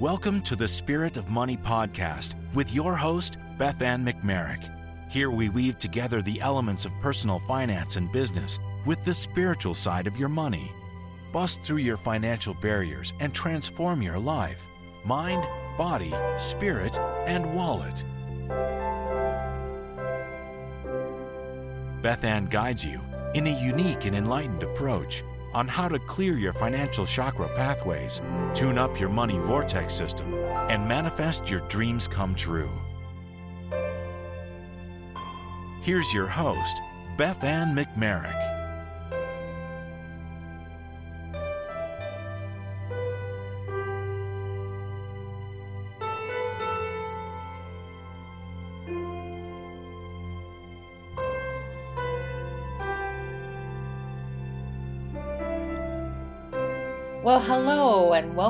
Welcome to the Spirit of Money podcast with your host, Beth Ann McMerrick. Here we weave together the elements of personal finance and business with the spiritual side of your money. Bust through your financial barriers and transform your life mind, body, spirit, and wallet. Beth Ann guides you in a unique and enlightened approach on how to clear your financial chakra pathways, tune up your money vortex system, and manifest your dreams come true. Here's your host, Beth Ann McMerrick.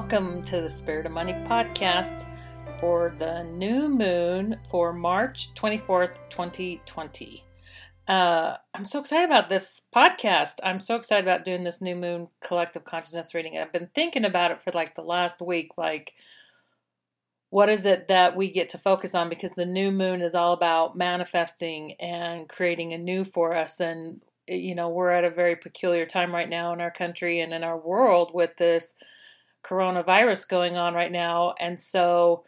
Welcome to the Spirit of Money podcast for the new moon for March 24th, 2020. Uh, I'm so excited about this podcast. I'm so excited about doing this new moon collective consciousness reading. I've been thinking about it for like the last week. Like, what is it that we get to focus on? Because the new moon is all about manifesting and creating a new for us. And you know, we're at a very peculiar time right now in our country and in our world with this coronavirus going on right now. And so,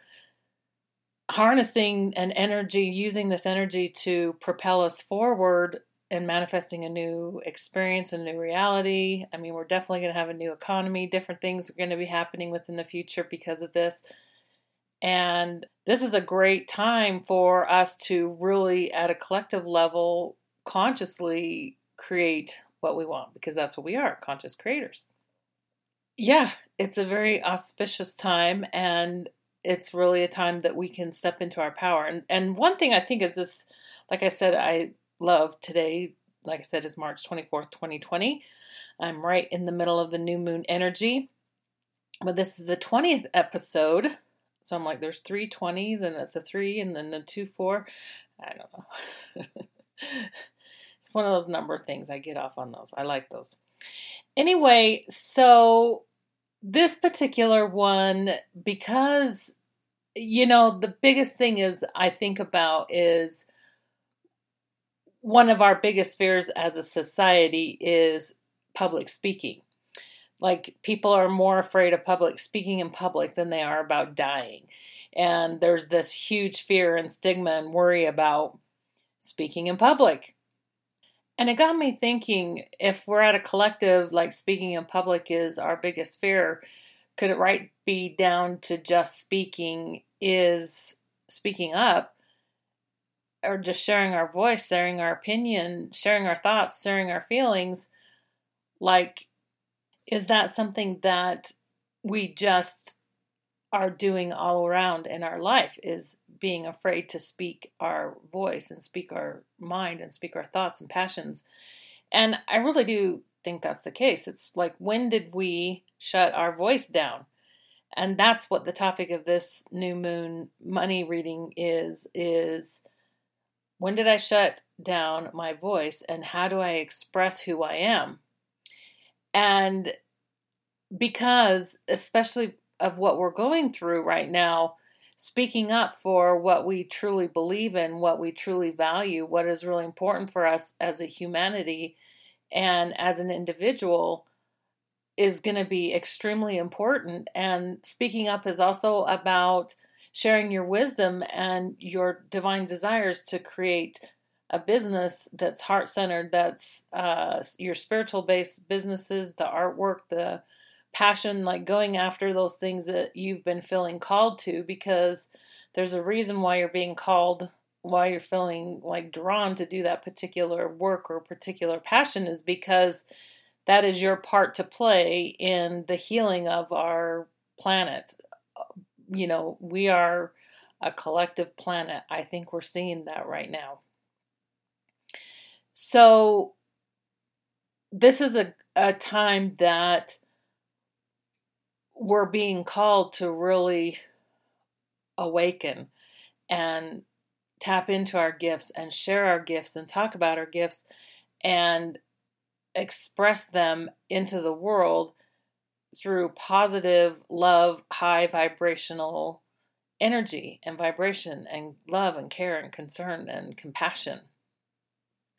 harnessing an energy, using this energy to propel us forward and manifesting a new experience, a new reality. I mean, we're definitely going to have a new economy. Different things are going to be happening within the future because of this. And this is a great time for us to really, at a collective level, consciously create what we want because that's what we are conscious creators. Yeah, it's a very auspicious time and it's really a time that we can step into our power. And and one thing I think is this like I said I love today like I said is March 24th, 2020. I'm right in the middle of the new moon energy. But this is the 20th episode. So I'm like there's three 20s and that's a 3 and then the 2 4. I don't know. It's one of those number things. I get off on those. I like those. Anyway, so this particular one, because, you know, the biggest thing is I think about is one of our biggest fears as a society is public speaking. Like people are more afraid of public speaking in public than they are about dying. And there's this huge fear and stigma and worry about speaking in public. And it got me thinking if we're at a collective, like speaking in public is our biggest fear, could it right be down to just speaking is speaking up or just sharing our voice, sharing our opinion, sharing our thoughts, sharing our feelings? Like, is that something that we just are doing all around in our life? Is being afraid to speak our voice and speak our mind and speak our thoughts and passions. And I really do think that's the case. It's like, when did we shut our voice down? And that's what the topic of this new moon money reading is is when did I shut down my voice and how do I express who I am? And because especially of what we're going through right now, speaking up for what we truly believe in, what we truly value, what is really important for us as a humanity and as an individual is going to be extremely important. And speaking up is also about sharing your wisdom and your divine desires to create a business that's heart centered, that's uh, your spiritual based businesses, the artwork, the passion, like going after those things that you've been feeling called to, because there's a reason why you're being called, why you're feeling like drawn to do that particular work or particular passion is because that is your part to play in the healing of our planet. You know, we are a collective planet. I think we're seeing that right now. So, this is a, a time that we're being called to really awaken and tap into our gifts and share our gifts and talk about our gifts and express them into the world through positive love, high vibrational energy and vibration and love and care and concern and compassion.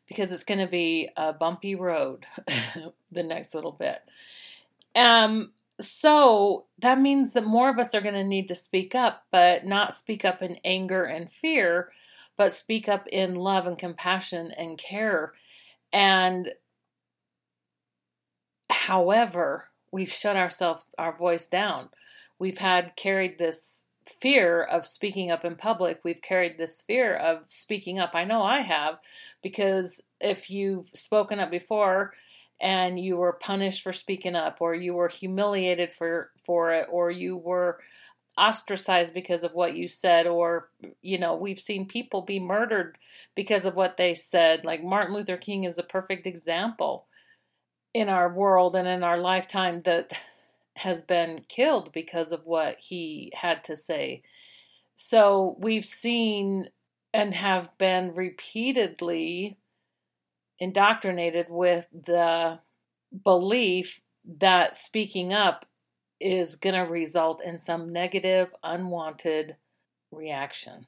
Because it's going to be a bumpy road the next little bit. Um, so that means that more of us are going to need to speak up, but not speak up in anger and fear, but speak up in love and compassion and care. And however, we've shut ourselves, our voice down. We've had carried this fear of speaking up in public. We've carried this fear of speaking up. I know I have, because if you've spoken up before and you were punished for speaking up, or you were humiliated for, for it, or you were ostracized because of what you said, or, you know, we've seen people be murdered because of what they said. Like Martin Luther King is a perfect example in our world and in our lifetime that has been killed because of what he had to say. So we've seen and have been repeatedly indoctrinated with the belief that speaking up is going to result in some negative, unwanted reaction.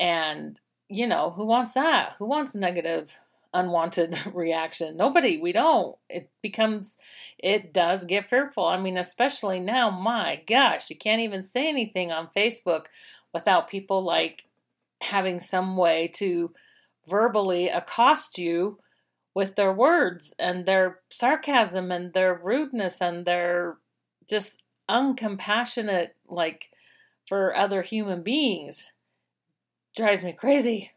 And, you know, who wants that? Who wants negative unwanted reaction. Nobody, we don't. It becomes, it does get fearful. I mean, especially now, my gosh, you can't even say anything on Facebook without people like having some way to verbally accost you with their words and their sarcasm and their rudeness and their just uncompassionate, like for other human beings. Drives me crazy.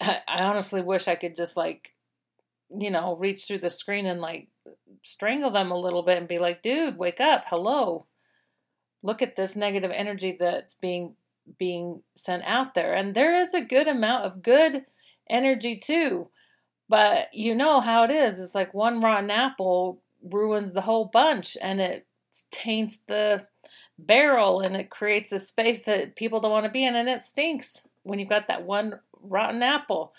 I, honestly wish I could just like, you know, reach through the screen and like strangle them a little bit and be like, dude, wake up, hello. Look at this negative energy that's being being sent out there. And there is a good amount of good energy too. But you know how it is. It's like one rotten apple ruins the whole bunch and it taints the barrel and it creates a space that people don't want to be in and it stinks when you've got that one rotten apple.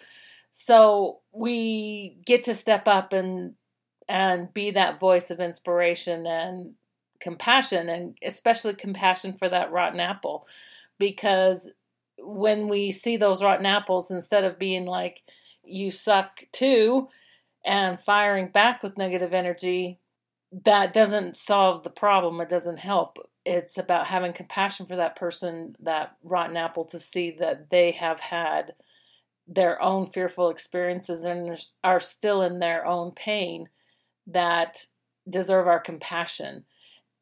So we get to step up and and be that voice of inspiration and compassion and especially compassion for that rotten apple because when we see those rotten apples instead of being like you suck too and firing back with negative energy that doesn't solve the problem it doesn't help it's about having compassion for that person that rotten apple to see that they have had their own fearful experiences and are still in their own pain that deserve our compassion.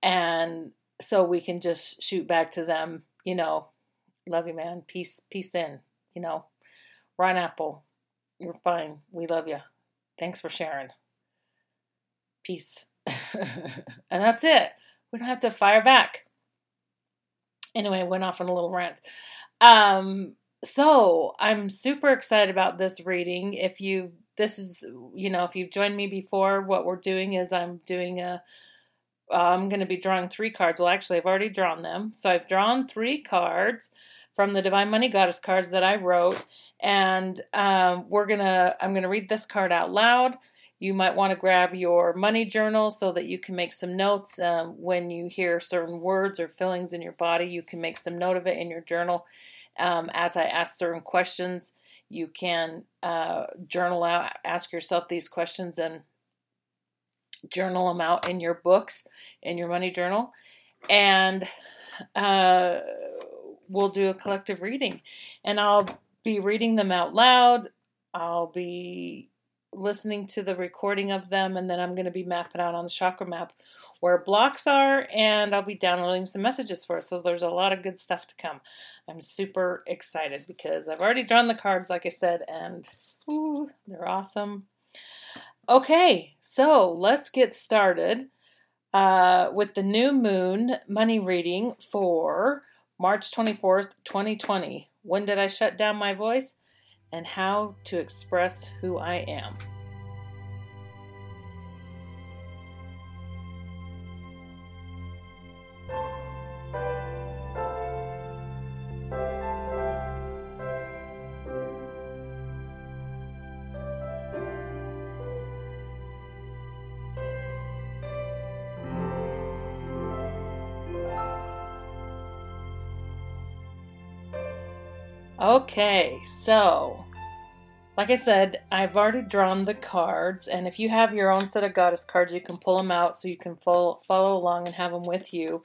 And so we can just shoot back to them, you know, love you, man. Peace, peace in, you know. Ryan Apple, you're fine. We love you. Thanks for sharing. Peace. and that's it. We don't have to fire back. Anyway, went off on a little rant. Um, so I'm super excited about this reading. If you this is you know if you've joined me before, what we're doing is I'm doing a I'm going to be drawing three cards. Well, actually, I've already drawn them. So I've drawn three cards from the Divine Money Goddess cards that I wrote, and um, we're gonna I'm gonna read this card out loud. You might want to grab your money journal so that you can make some notes um, when you hear certain words or feelings in your body. You can make some note of it in your journal um, as I ask certain questions, you can uh, journal out, ask yourself these questions, and journal them out in your books, in your money journal. And uh, we'll do a collective reading. And I'll be reading them out loud. I'll be listening to the recording of them, and then I'm going to be mapping out on the chakra map where blocks are, and I'll be downloading some messages for us. So there's a lot of good stuff to come. I'm super excited because I've already drawn the cards, like I said, and ooh, they're awesome. Okay, so let's get started uh, with the new moon money reading for March 24th, 2020. When did I shut down my voice? And how to express who I am. Okay, so like I said, I've already drawn the cards, and if you have your own set of goddess cards, you can pull them out so you can follow, follow along and have them with you.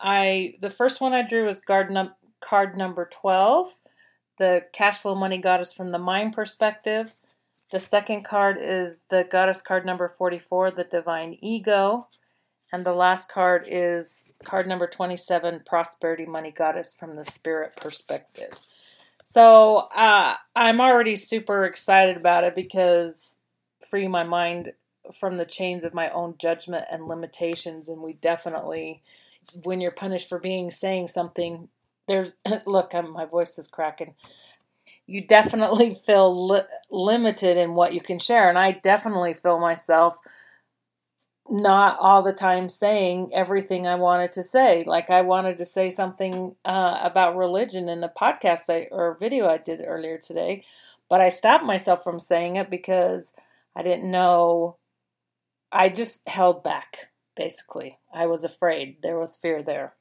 I the first one I drew was card, num- card number 12, the cash flow money goddess from the mind perspective. The second card is the goddess card number 44, the divine ego. And the last card is card number 27, prosperity money goddess from the spirit perspective. So uh, I'm already super excited about it because free my mind from the chains of my own judgment and limitations. And we definitely, when you're punished for being saying something, there's look, I'm, my voice is cracking. You definitely feel li- limited in what you can share, and I definitely feel myself not all the time saying everything I wanted to say. Like I wanted to say something uh, about religion in a podcast I, or video I did earlier today, but I stopped myself from saying it because I didn't know. I just held back, basically. I was afraid. There was fear there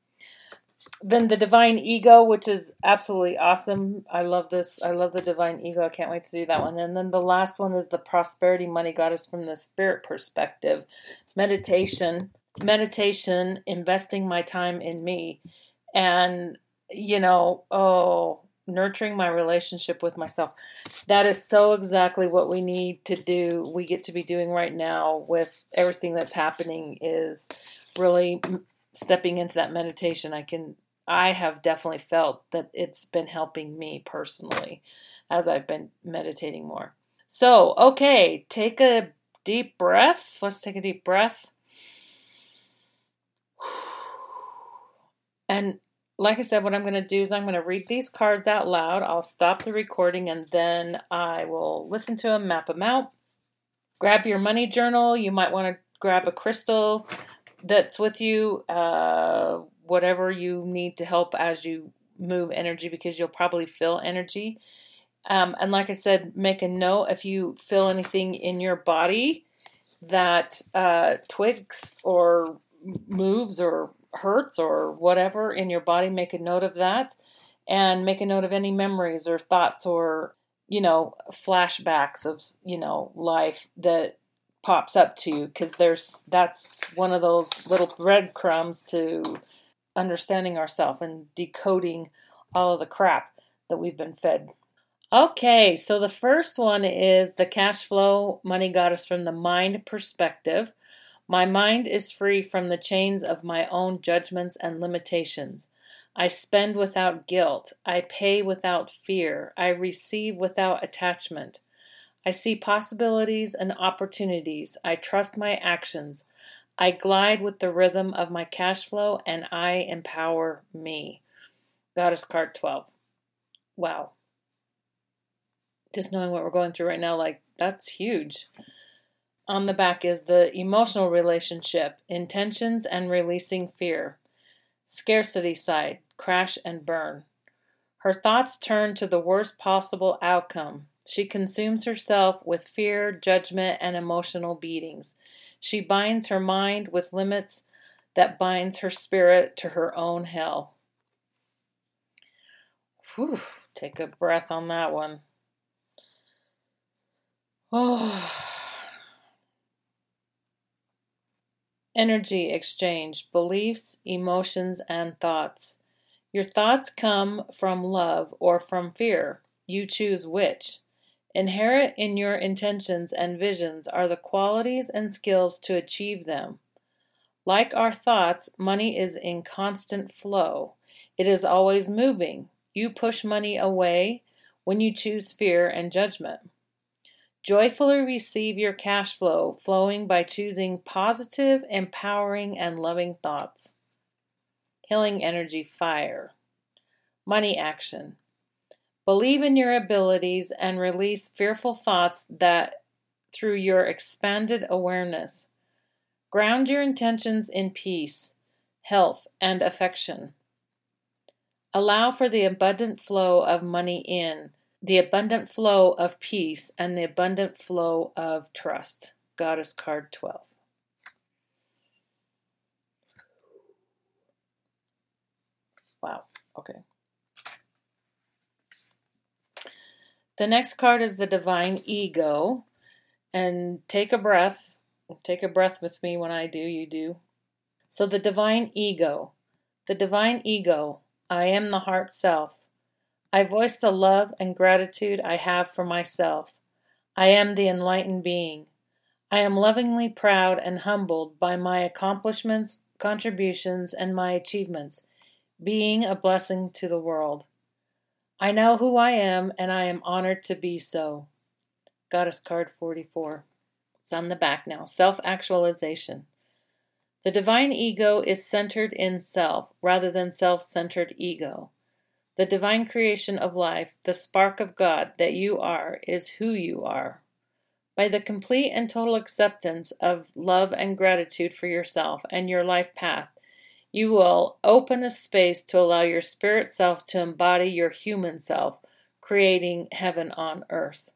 then the divine ego which is absolutely awesome. I love this. I love the divine ego. I can't wait to do that one. And then the last one is the prosperity money goddess from the spirit perspective. Meditation meditation investing my time in me and you know oh nurturing my relationship with myself. That is so exactly what we need to do. We get to be doing right now with everything that's happening is really stepping into that meditation, I can I have definitely felt that it's been helping me personally as I've been meditating more. So, okay, take a deep breath. Let's take a deep breath. And like I said, what I'm going to do is I'm going to read these cards out loud. I'll stop the recording and then I will listen to them, map them out. Grab your money journal. You might want to grab a crystal that's with you, uh, whatever you need to help as you move energy, because you'll probably feel energy. Um, and like I said, make a note if you feel anything in your body that uh, twigs or moves or hurts or whatever in your body, make a note of that and make a note of any memories or thoughts or, you know, flashbacks of, you know, life that pops up to you because there's that's one of those little breadcrumbs to understanding ourselves and decoding all of the crap that we've been fed. Okay, so the first one is the cash flow money goddess from the mind perspective. My mind is free from the chains of my own judgments and limitations. I spend without guilt. I pay without fear. I receive without attachment. I see possibilities and opportunities. I trust my actions. I glide with the rhythm of my cash flow and I empower me. Goddess card 12. Wow. Just knowing what we're going through right now, like, that's huge. On the back is the emotional relationship, intentions, and releasing fear. Scarcity side, crash and burn. Her thoughts turn to the worst possible outcome. She consumes herself with fear, judgment, and emotional beatings. She binds her mind with limits that binds her spirit to her own hell. Whew, take a breath on that one. Oh. Energy exchange, beliefs, emotions, and thoughts. Your thoughts come from love or from fear. You choose which. Inherent in your intentions and visions are the qualities and skills to achieve them. Like our thoughts, money is in constant flow. It is always moving. You push money away when you choose fear and judgment. Joyfully receive your cash flow, flowing by choosing positive, empowering, and loving thoughts. Healing energy fire. Money action. Believe in your abilities and release fearful thoughts that through your expanded awareness. Ground your intentions in peace, health, and affection. Allow for the abundant flow of money in, the abundant flow of peace, and the abundant flow of trust. Goddess card 12. Wow. Okay. The next card is the Divine Ego. And take a breath. Take a breath with me when I do, you do. So, the Divine Ego. The Divine Ego. I am the heart self. I voice the love and gratitude I have for myself. I am the enlightened being. I am lovingly proud and humbled by my accomplishments, contributions, and my achievements, being a blessing to the world. I know who I am, and I am honored to be so. Goddess card 44. It's on the back now. Self actualization. The divine ego is centered in self rather than self centered ego. The divine creation of life, the spark of God that you are, is who you are. By the complete and total acceptance of love and gratitude for yourself and your life path, you will open a space to allow your spirit self to embody your human self, creating heaven on earth.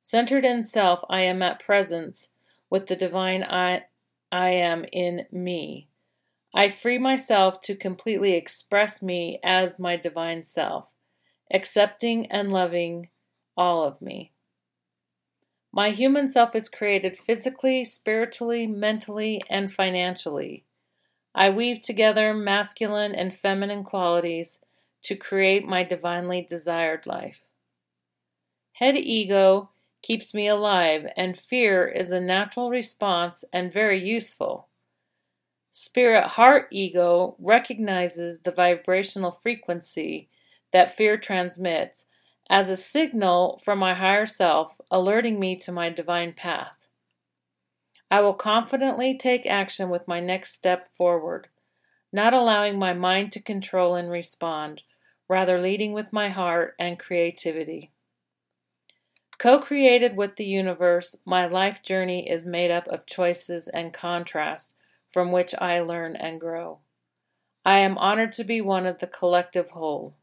Centered in self, I am at presence with the divine I, I am in me. I free myself to completely express me as my divine self, accepting and loving all of me. My human self is created physically, spiritually, mentally, and financially. I weave together masculine and feminine qualities to create my divinely desired life. Head ego keeps me alive, and fear is a natural response and very useful. Spirit heart ego recognizes the vibrational frequency that fear transmits as a signal from my higher self, alerting me to my divine path. I will confidently take action with my next step forward, not allowing my mind to control and respond, rather leading with my heart and creativity. Co created with the universe, my life journey is made up of choices and contrast from which I learn and grow. I am honored to be one of the collective whole.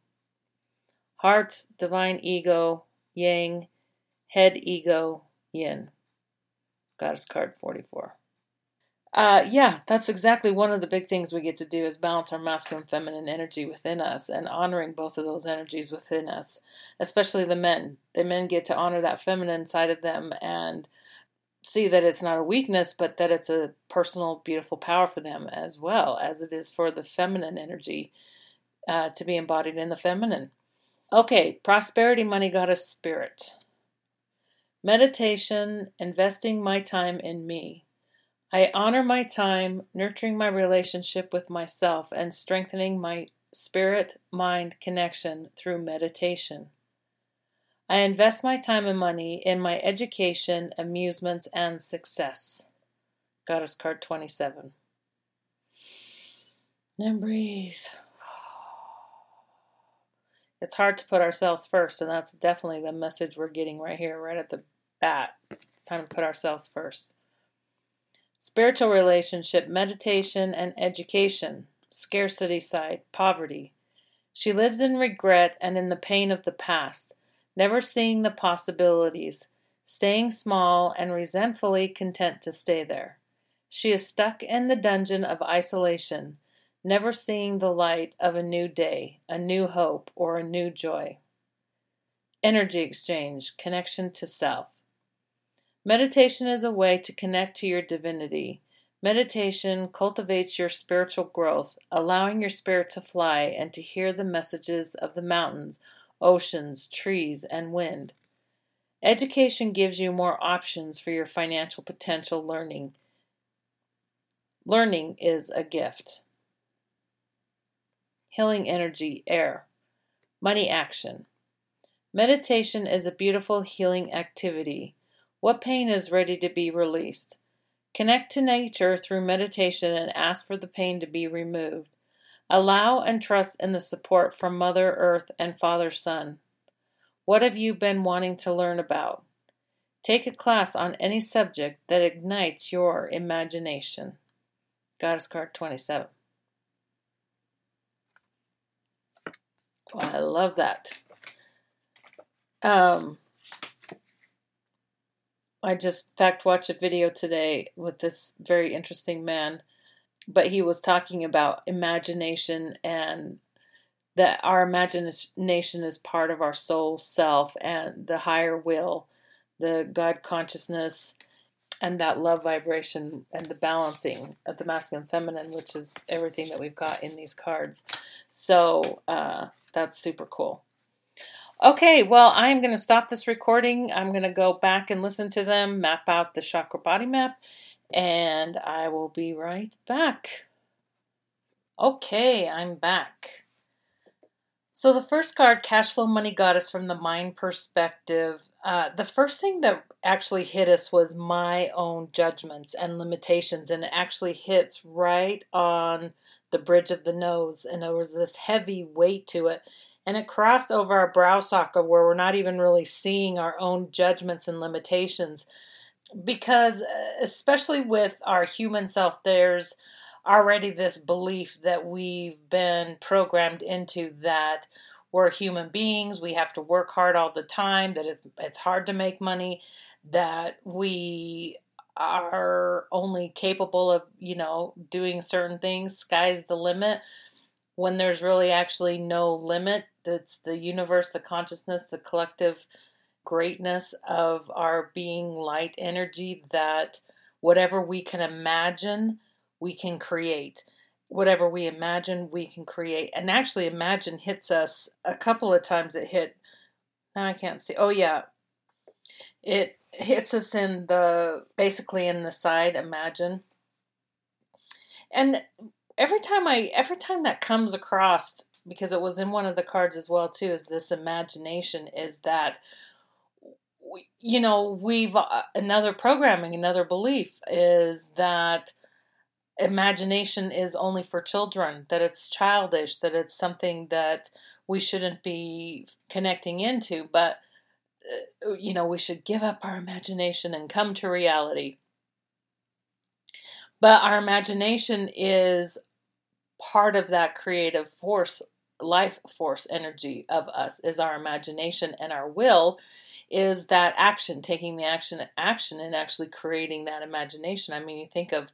Heart, divine ego, yang, head ego, yin. Goddess card 44. Uh, yeah, that's exactly one of the big things we get to do is balance our masculine feminine energy within us and honoring both of those energies within us, especially the men. The men get to honor that feminine side of them and see that it's not a weakness, but that it's a personal, beautiful power for them as well as it is for the feminine energy uh, to be embodied in the feminine. Okay, prosperity, money, goddess, spirit. Meditation, investing my time in me. I honor my time, nurturing my relationship with myself, and strengthening my spirit mind connection through meditation. I invest my time and money in my education, amusements, and success. Goddess card 27. Then breathe. It's hard to put ourselves first, and that's definitely the message we're getting right here, right at the bat. It's time to put ourselves first. Spiritual relationship, meditation, and education. Scarcity side, poverty. She lives in regret and in the pain of the past never seeing the possibilities, staying small and resentfully content to stay there. She is stuck in the dungeon of isolation, never seeing the light of a new day, a new hope, or a new joy. Energy exchange, connection to self. Meditation is a way to connect to your divinity. Meditation cultivates your spiritual growth, allowing your spirit to fly and to hear the messages of the mountains oceans, trees, and wind. Education gives you more options for your financial potential learning. Learning is a gift. Healing energy, air. Money action. Meditation is a beautiful healing activity. What pain is ready to be released? Connect to nature through meditation and ask for the pain to be removed. Allow and trust in the support from Mother Earth and Father Sun. What have you been wanting to learn about? Take a class on any subject that ignites your imagination. Goddess card 27. Well, I love that. Um, I just fact watched a video today with this very interesting man but he was talking about imagination and that our imagination is part of our soul self and the higher will, the God consciousness, and that love vibration and the balancing of the masculine and feminine, which is everything that we've got in these cards. So uh, that's super cool. Okay, well, I'm going to stop this recording. I'm going to go back and listen to them, map out the chakra body map, and I will be right back. Okay, I'm back. So the first card, Cash Flow Money Goddess from the mind perspective, uh, the first thing that actually hit us was my own judgments and limitations, and it actually hits right on the bridge of the nose, and there was this heavy weight to it, and it crossed over our brow socket where we're not even really seeing our own judgments and limitations, because uh, especially with our human self, there's already this belief that we've been programmed into that we're human beings, we have to work hard all the time, that it's, it's hard to make money, that we are only capable of, you know, doing certain things, sky's the limit, when there's really actually no limit. That's the universe, the consciousness, the collective greatness of our being light energy that whatever we can imagine we can create. Whatever we imagine, we can create. And actually, imagine hits us a couple of times. It hit, now I can't see. Oh, yeah. It hits us in the, basically in the side, imagine. And every time I, every time that comes across, because it was in one of the cards as well, too, is this imagination, is that you know we've uh, another programming another belief is that imagination is only for children, that it's childish, that it's something that we shouldn't be connecting into, but uh, you know, we should give up our imagination and come to reality. But our imagination is part of that creative force, life force energy of us, is our imagination, and our will is that action, taking the action, action, and actually creating that imagination. I mean, you think of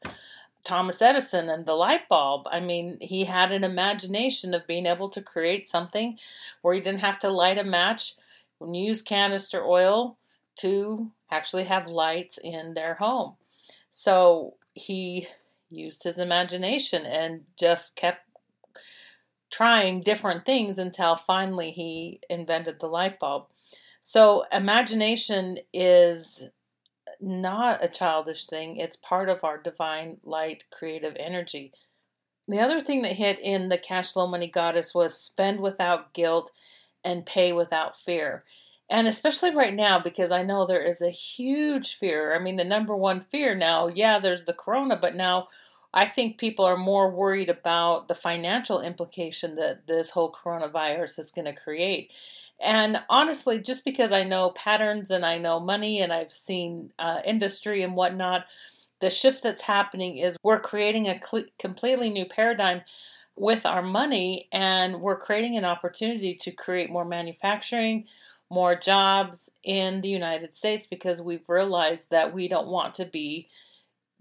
Thomas Edison and the light bulb. I mean, he had an imagination of being able to create something where he didn't have to light a match and use canister oil to actually have lights in their home. So he used his imagination and just kept trying different things until finally he invented the light bulb. So imagination is not a childish thing. It's part of our divine light creative energy. The other thing that hit in the cash flow money goddess was spend without guilt and pay without fear. And especially right now, because I know there is a huge fear. I mean, the number one fear now, yeah, there's the corona, but now I think people are more worried about the financial implication that this whole coronavirus is going to create. And honestly, just because I know patterns and I know money and I've seen uh, industry and whatnot, the shift that's happening is we're creating a cl- completely new paradigm with our money and we're creating an opportunity to create more manufacturing, more jobs in the United States because we've realized that we don't want to be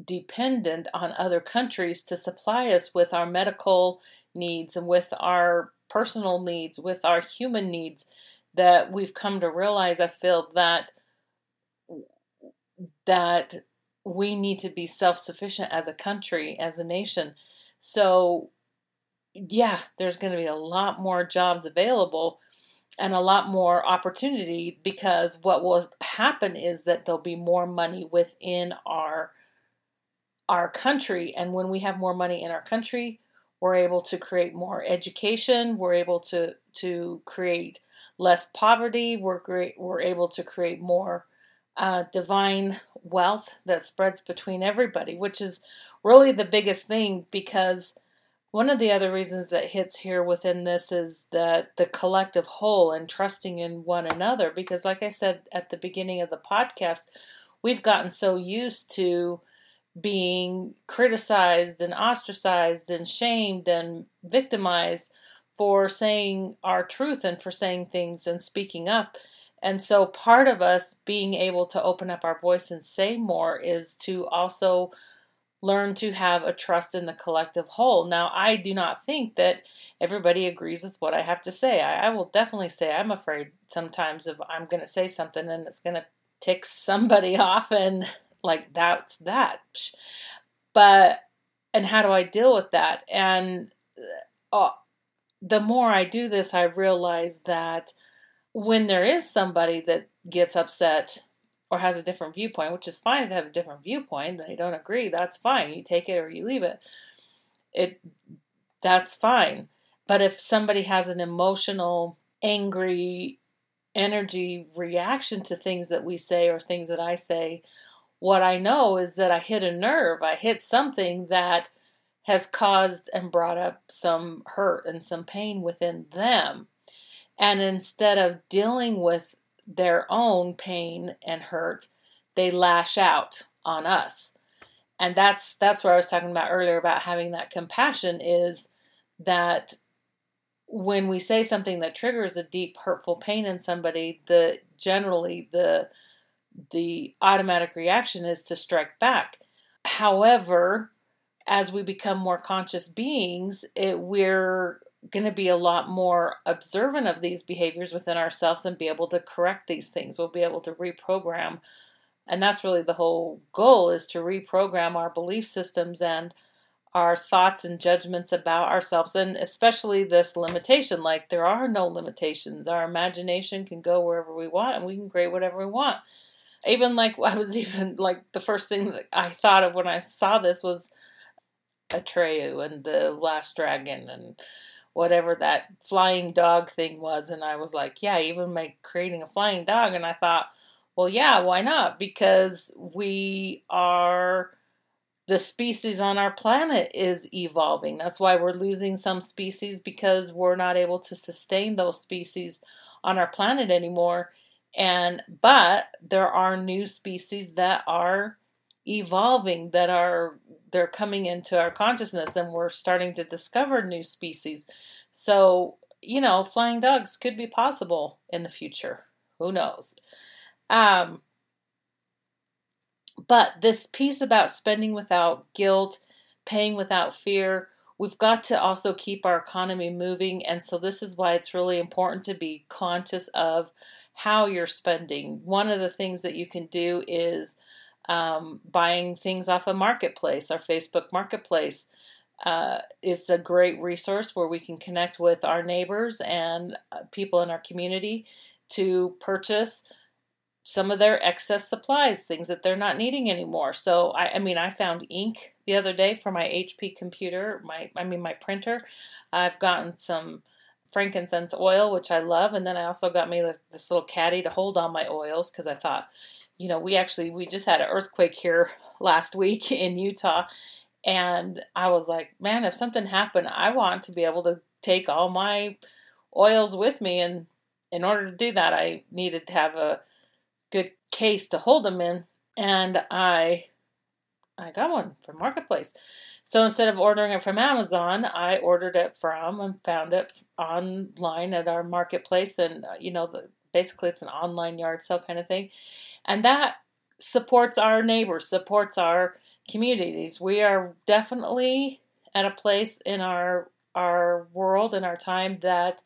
dependent on other countries to supply us with our medical needs and with our personal needs, with our human needs that we've come to realize I feel that that we need to be self-sufficient as a country, as a nation. So yeah, there's going to be a lot more jobs available and a lot more opportunity because what will happen is that there'll be more money within our our country and when we have more money in our country we're able to create more education we're able to to create less poverty. We're great. We're able to create more uh, divine wealth that spreads between everybody, which is really the biggest thing because one of the other reasons that hits here within this is that the collective whole and trusting in one another. Because, like I said at the beginning of the podcast, we've gotten so used to being criticized and ostracized and shamed and victimized for saying our truth and for saying things and speaking up. And so, part of us being able to open up our voice and say more is to also learn to have a trust in the collective whole. Now, I do not think that everybody agrees with what I have to say. I, I will definitely say I'm afraid sometimes of I'm going to say something and it's going to tick somebody off and like that's that. But and how do I deal with that? And uh, the more I do this, I realize that when there is somebody that gets upset or has a different viewpoint, which is fine to have a different viewpoint, they don't agree, that's fine. You take it or you leave it. It that's fine. But if somebody has an emotional, angry energy reaction to things that we say or things that I say, what I know is that I hit a nerve. I hit something that has caused and brought up some hurt and some pain within them. And instead of dealing with their own pain and hurt, they lash out on us. And that's that's what I was talking about earlier about having that compassion is that when we say something that triggers a deep hurtful pain in somebody, the generally the the automatic reaction is to strike back. However, as we become more conscious beings, it, we're going to be a lot more observant of these behaviors within ourselves and be able to correct these things. We'll be able to reprogram. And that's really the whole goal is to reprogram our belief systems and our thoughts and judgments about ourselves and especially this limitation like there are no limitations our imagination can go wherever we want and we can create whatever we want even like I was even like the first thing that I thought of when I saw this was Atreyu and the Last Dragon and whatever that flying dog thing was, and I was like, yeah, even like creating a flying dog, and I thought, well, yeah, why not? Because we are the species on our planet is evolving. That's why we're losing some species because we're not able to sustain those species on our planet anymore and but there are new species that are evolving that are they're coming into our consciousness and we're starting to discover new species. So you know flying dogs could be possible in the future. Who knows? Um but this piece about spending without guilt paying without fear we've got to also keep our economy moving. And so this is why it's really important to be conscious of how you're spending. One of the things that you can do is um, buying things off a marketplace. Our Facebook marketplace uh, is a great resource where we can connect with our neighbors and uh, people in our community to purchase some of their excess supplies, things that they're not needing anymore. So I, I mean, I found ink the other day for my HP computer, my I mean my printer. I've gotten some frankincense oil, which I love. And then I also got me this little caddy to hold all my oils because I thought, you know, we actually we just had an earthquake here last week in Utah, and I was like, man, if something happened, I want to be able to take all my oils with me, and in order to do that, I needed to have a good case to hold them in, and I I got one from Marketplace. So instead of ordering it from Amazon, I ordered it from and found it online at our marketplace. And, uh, you know, the, basically it's an online yard sale kind of thing. And that supports our neighbors, supports our communities. We are definitely at a place in our our world and our time that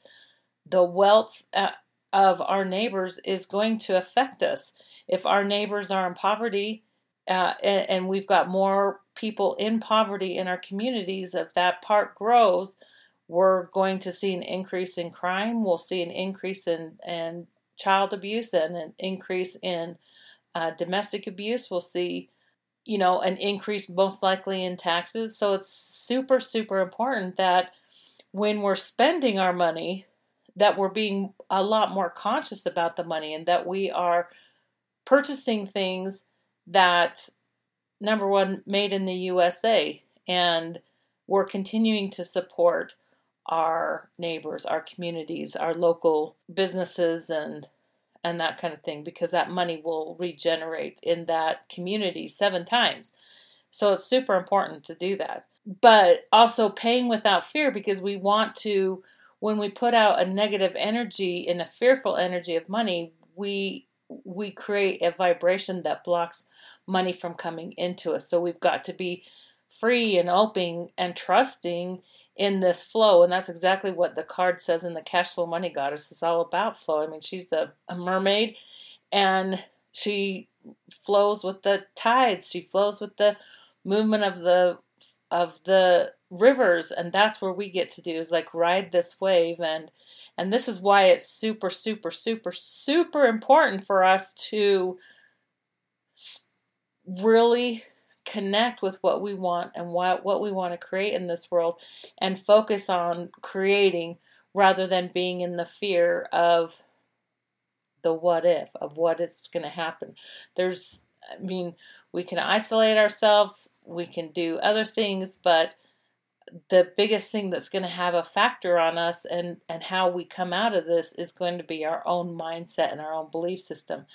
the wealth uh, of our neighbors is going to affect us. If our neighbors are in poverty, uh, and, and, we've got more people in poverty in our communities, if that part grows, we're going to see an increase in crime. We'll see an increase in, in child abuse and an increase in uh, domestic abuse. We'll see, you know, an increase most likely in taxes. So it's super, super important that when we're spending our money, that we're being a lot more conscious about the money and that we are purchasing things that number one made in the USA and we're continuing to support our neighbors, our communities, our local businesses and and that kind of thing because that money will regenerate in that community seven times. So it's super important to do that. But also paying without fear because we want to when we put out a negative energy in a fearful energy of money, we we create a vibration that blocks money from coming into us. So we've got to be free and open and trusting in this flow. And that's exactly what the card says in the cash flow money goddess. It's all about flow. I mean, she's a, a mermaid and she flows with the tides. She flows with the movement of the of the rivers and that's where we get to do is like ride this wave and and this is why it's super super super super important for us to really connect with what we want and what, what we want to create in this world and focus on creating rather than being in the fear of the what if, of what is going to happen. There's, I mean, we can isolate ourselves, we can do other things, but the biggest thing that's going to have a factor on us and, and how we come out of this is going to be our own mindset and our own belief system.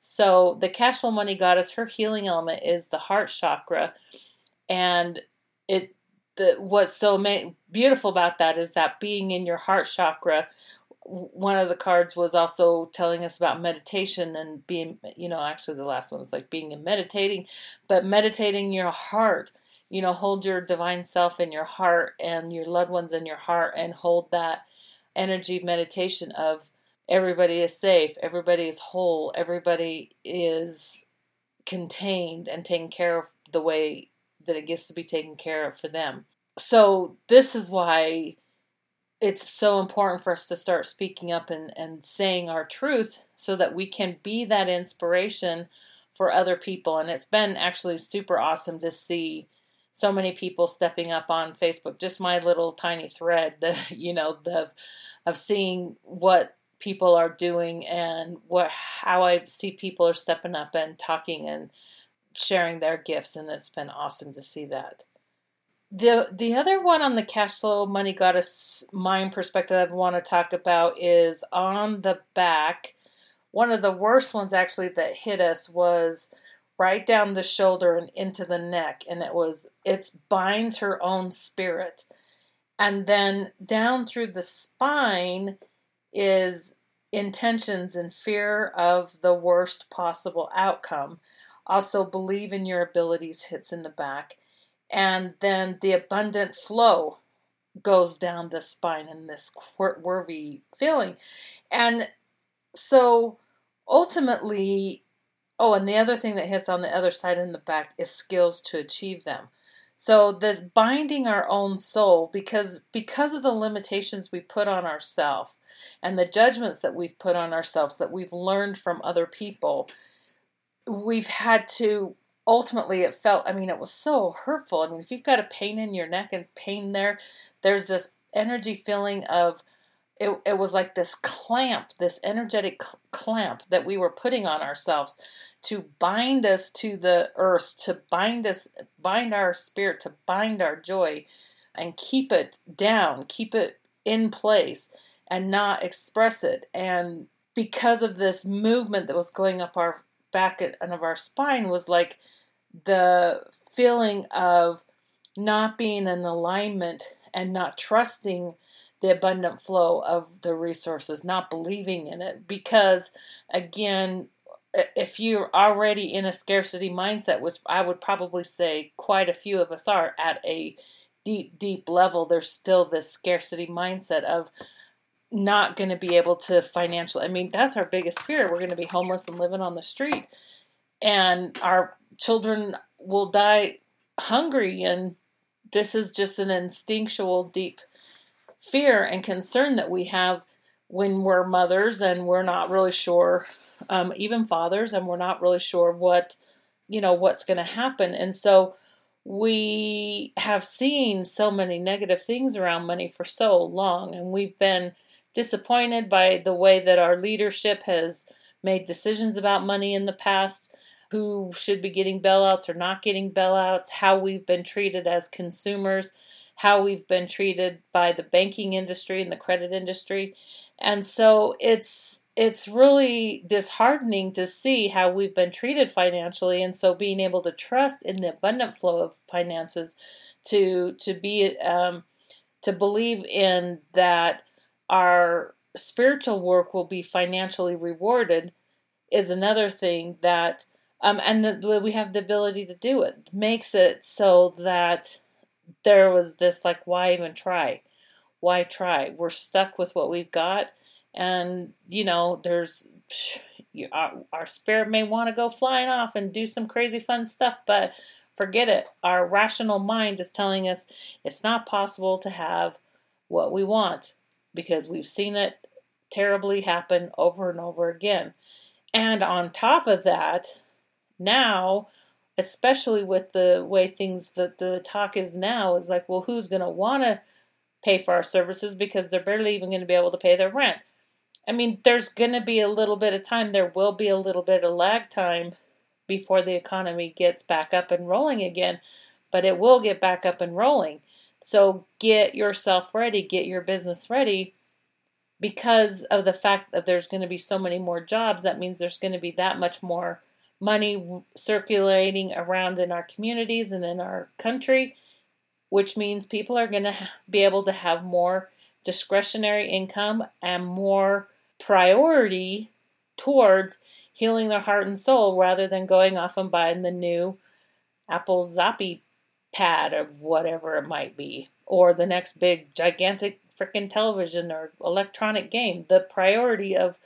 So the cash flow money goddess, her healing element is the heart chakra, and it the what's so ma- beautiful about that is that being in your heart chakra. One of the cards was also telling us about meditation and being, you know, actually the last one was like being and meditating, but meditating your heart you know, hold your divine self in your heart and your loved ones in your heart and hold that energy meditation of everybody is safe, everybody is whole, everybody is contained and taken care of the way that it gets to be taken care of for them. So, this is why it's so important for us to start speaking up and, and saying our truth so that we can be that inspiration for other people. And it's been actually super awesome to see so many people stepping up on Facebook. Just my little tiny thread, the you know the of seeing what people are doing and what how I see people are stepping up and talking and sharing their gifts and it's been awesome to see that. The the other one on the cash flow money goddess mind perspective I want to talk about is on the back. One of the worst ones actually that hit us was right down the shoulder and into the neck and it was it binds her own spirit. And then down through the spine is intentions and fear of the worst possible outcome. Also, believe in your abilities hits in the back. And then the abundant flow goes down the spine in this worthy feeling. And so ultimately, oh, and the other thing that hits on the other side in the back is skills to achieve them. So this binding our own soul because because of the limitations we put on ourselves and the judgments that we've put on ourselves that we've learned from other people, we've had to ultimately it felt I mean it was so hurtful. I mean if you've got a pain in your neck and pain there, there's this energy feeling of it, it was like this clamp, this energetic clamp that we were putting on ourselves to bind us to the earth, to bind us, bind our spirit, to bind our joy, and keep it down, keep it in place, and not express it. And because of this movement that was going up our back and of our spine, was like the feeling of not being in alignment and not trusting the abundant flow of the resources, not believing in it. Because again, if you're already in a scarcity mindset, which I would probably say quite a few of us are at a deep, deep level, there's still this scarcity mindset of not going to be able to financially. I mean, that's our biggest fear. We're going to be homeless and living on the street, and our children will die hungry. And this is just an instinctual, deep fear and concern that we have when we're mothers and we're not really sure, um, even fathers, and we're not really sure what, you know, what's going to happen. And so we have seen so many negative things around money for so long, and we've been disappointed by the way that our leadership has made decisions about money in the past who should be getting bailouts or not getting bailouts, how we've been treated as consumers how we've been treated by the banking industry and the credit industry. And so it's it's really disheartening to see how we've been treated financially and so being able to trust in the abundant flow of finances to to be um, to believe in that our spiritual work will be financially rewarded is another thing that um, and the, we have the ability to do it. Makes it so that there was this like, why even try? Why try? We're stuck with what we've got, and you know, there's our, our spirit may want to go flying off and do some crazy fun stuff, but forget it. Our rational mind is telling us it's not possible to have what we want because we've seen it terribly happen over and over again. And on top of that, now, especially with the way things that the talk is now, is like, well, who's going to want to pay for our services because they're barely even going to be able to pay their rent? I mean, there's going to be a little bit of time, there will be a little bit of lag time before the economy gets back up and rolling again, but it will get back up and rolling. So get yourself ready, get your business ready because of the fact that there's going to be so many more jobs. That means there's going to be that much more money circulating around in our communities and in our country, which means people are going to be able to have more discretionary income and more priority towards healing their heart and soul rather than going off and buying the new Apple Zappy pad or whatever it might be, or the next big gigantic freaking television or electronic game. The priority of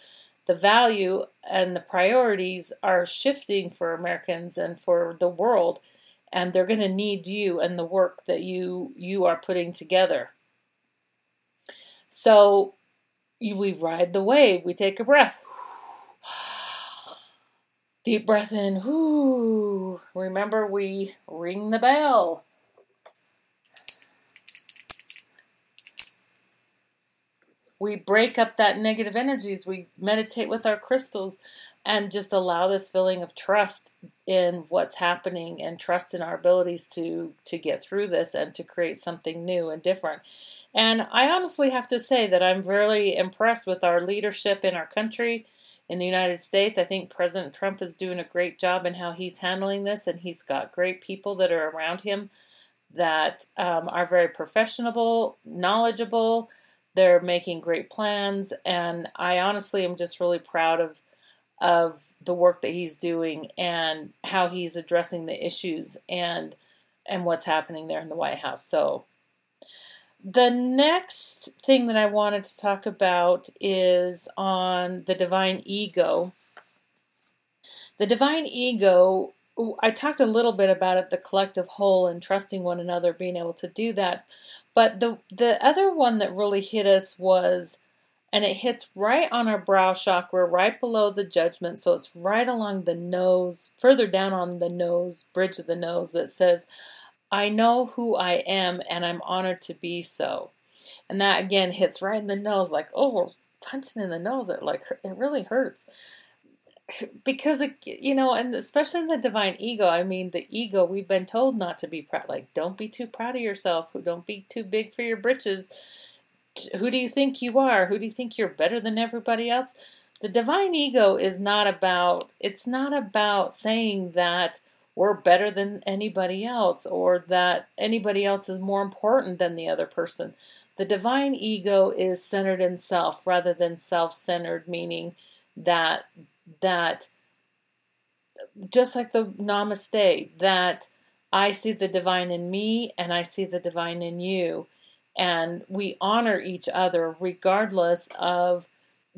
the value and the priorities are shifting for Americans and for the world and they're going to need you and the work that you you are putting together. So we ride the wave, we take a breath. Deep breath in. Remember, we ring the bell. We break up that negative energies. We meditate with our crystals and just allow this feeling of trust in what's happening and trust in our abilities to to get through this and to create something new and different. And I honestly have to say that I'm really impressed with our leadership in our country in the United States. I think President Trump is doing a great job in how he's handling this, and he's got great people that are around him that um, are very professional, knowledgeable, they're making great plans, and I honestly am just really proud of of the work that he's doing and how he's addressing the issues and and what's happening there in the White House. So the next thing that I wanted to talk about is on the divine ego. The divine ego, I talked a little bit about it, the collective whole and trusting one another, being able to do that. But the the other one that really hit us was and it hits right on our brow chakra, right below the judgment. So it's right along the nose, further down on the nose, bridge of the nose, that says, I know who I am and I'm honored to be so. And that again hits right in the nose, like, oh, we're punching in the nose. It like it really hurts because it, you know, and especially in the divine ego. I mean, the ego. We've been told not to be proud. Like, don't be too proud of yourself. Who don't be too big for your britches. Who do you think you are? Who do you think you're better than everybody else? The divine ego is not about. It's not about saying that we're better than anybody else or that anybody else is more important than the other person. The divine ego is centered in self rather than self-centered, meaning that that just like the namaste, that I see the divine in me and I see the divine in you. And we honor each other regardless of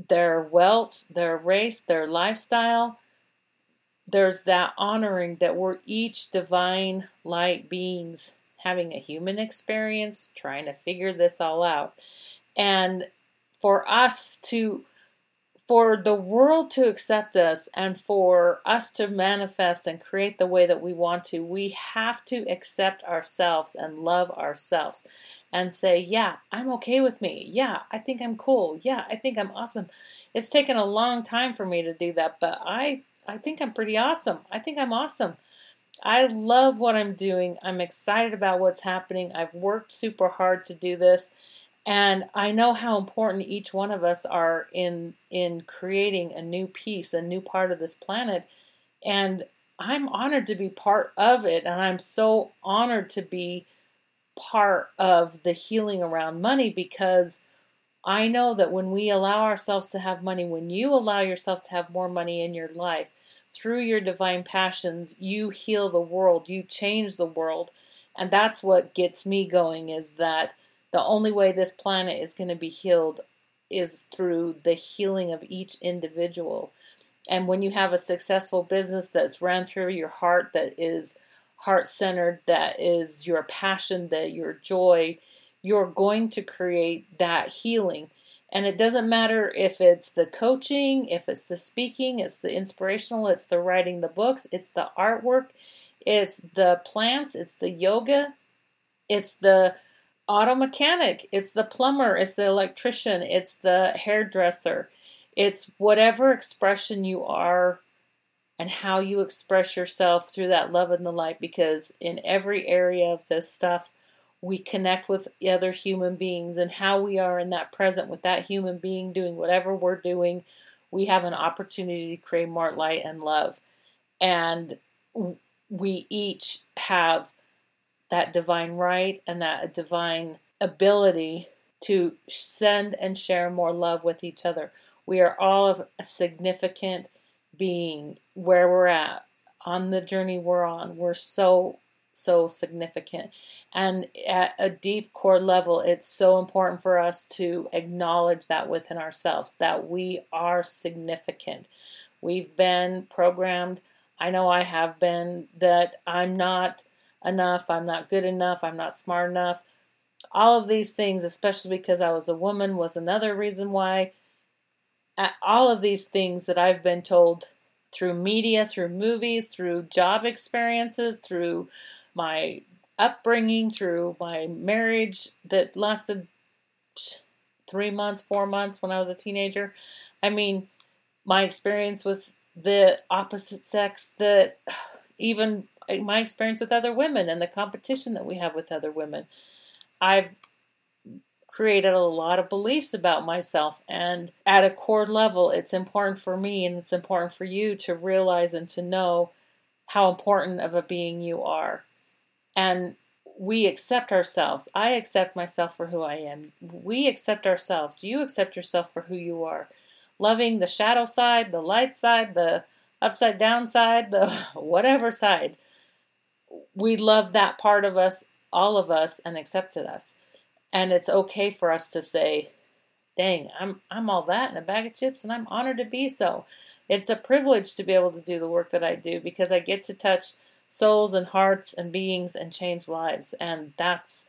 their wealth, their race, their lifestyle. There's that honoring that we're each divine light beings having a human experience, trying to figure this all out. And for us to for the world to accept us and for us to manifest and create the way that we want to, we have to accept ourselves and love ourselves and say, Yeah, I'm okay with me. Yeah, I think I'm cool. Yeah, I think I'm awesome. It's taken a long time for me to do that, but I, I think I'm pretty awesome. I think I'm awesome. I love what I'm doing. I'm excited about what's happening. I've worked super hard to do this and I know how important each one of us are in in creating a new piece, a new part of this planet. And I'm honored to be part of it. And I'm so honored to be part of the healing around money because I know that when we allow ourselves to have money, when you allow yourself to have more money in your life, through your divine passions, you heal the world, you change the world. And that's what gets me going is that the only way this planet is going to be healed is through the healing of each individual. And when you have a successful business that's ran through your heart, that is heart centered, that is your passion, that your joy, you're going to create that healing. And it doesn't matter if it's the coaching, if it's the speaking, it's the inspirational, it's the writing the books, it's the artwork, it's the plants, it's the yoga, it's the auto mechanic, it's the plumber, it's the electrician, it's the hairdresser. It's whatever expression you are and how you express yourself through that love and the light because in every area of this stuff we connect with other human beings and how we are in that present with that human being doing whatever we're doing, we have an opportunity to create more light and love. And we each have that divine right and that divine ability to send and share more love with each other. We are all of a significant being where we're at on the journey we're on. We're so so significant. And at a deep core level, it's so important for us to acknowledge that within ourselves that we are significant. We've been programmed, I know I have been, that I'm not enough, I'm not good enough, I'm not smart enough. All of these things, especially because I was a woman, was another reason why. All of these things that I've been told through media, through movies, through job experiences, through my upbringing, through my marriage that lasted three months, four months when I was a teenager. I mean, my experience with the opposite sex, that even my experience with other women and the competition that we have with other women. I've created a lot of beliefs about myself. And at a core level, it's important for me and it's important for you to realize and to know how important of a being you are and we accept ourselves. I accept myself for who I am. We accept ourselves. You accept yourself for who you are. Loving the shadow side, the light side, the upside down side, the whatever side. We love that part of us, all of us, and accepted us. And it's okay for us to say, dang, I'm I'm all that in a bag of chips and I'm honored to be so. It's a privilege to be able to do the work that I do because I get to touch souls and hearts and beings and change lives. And that's,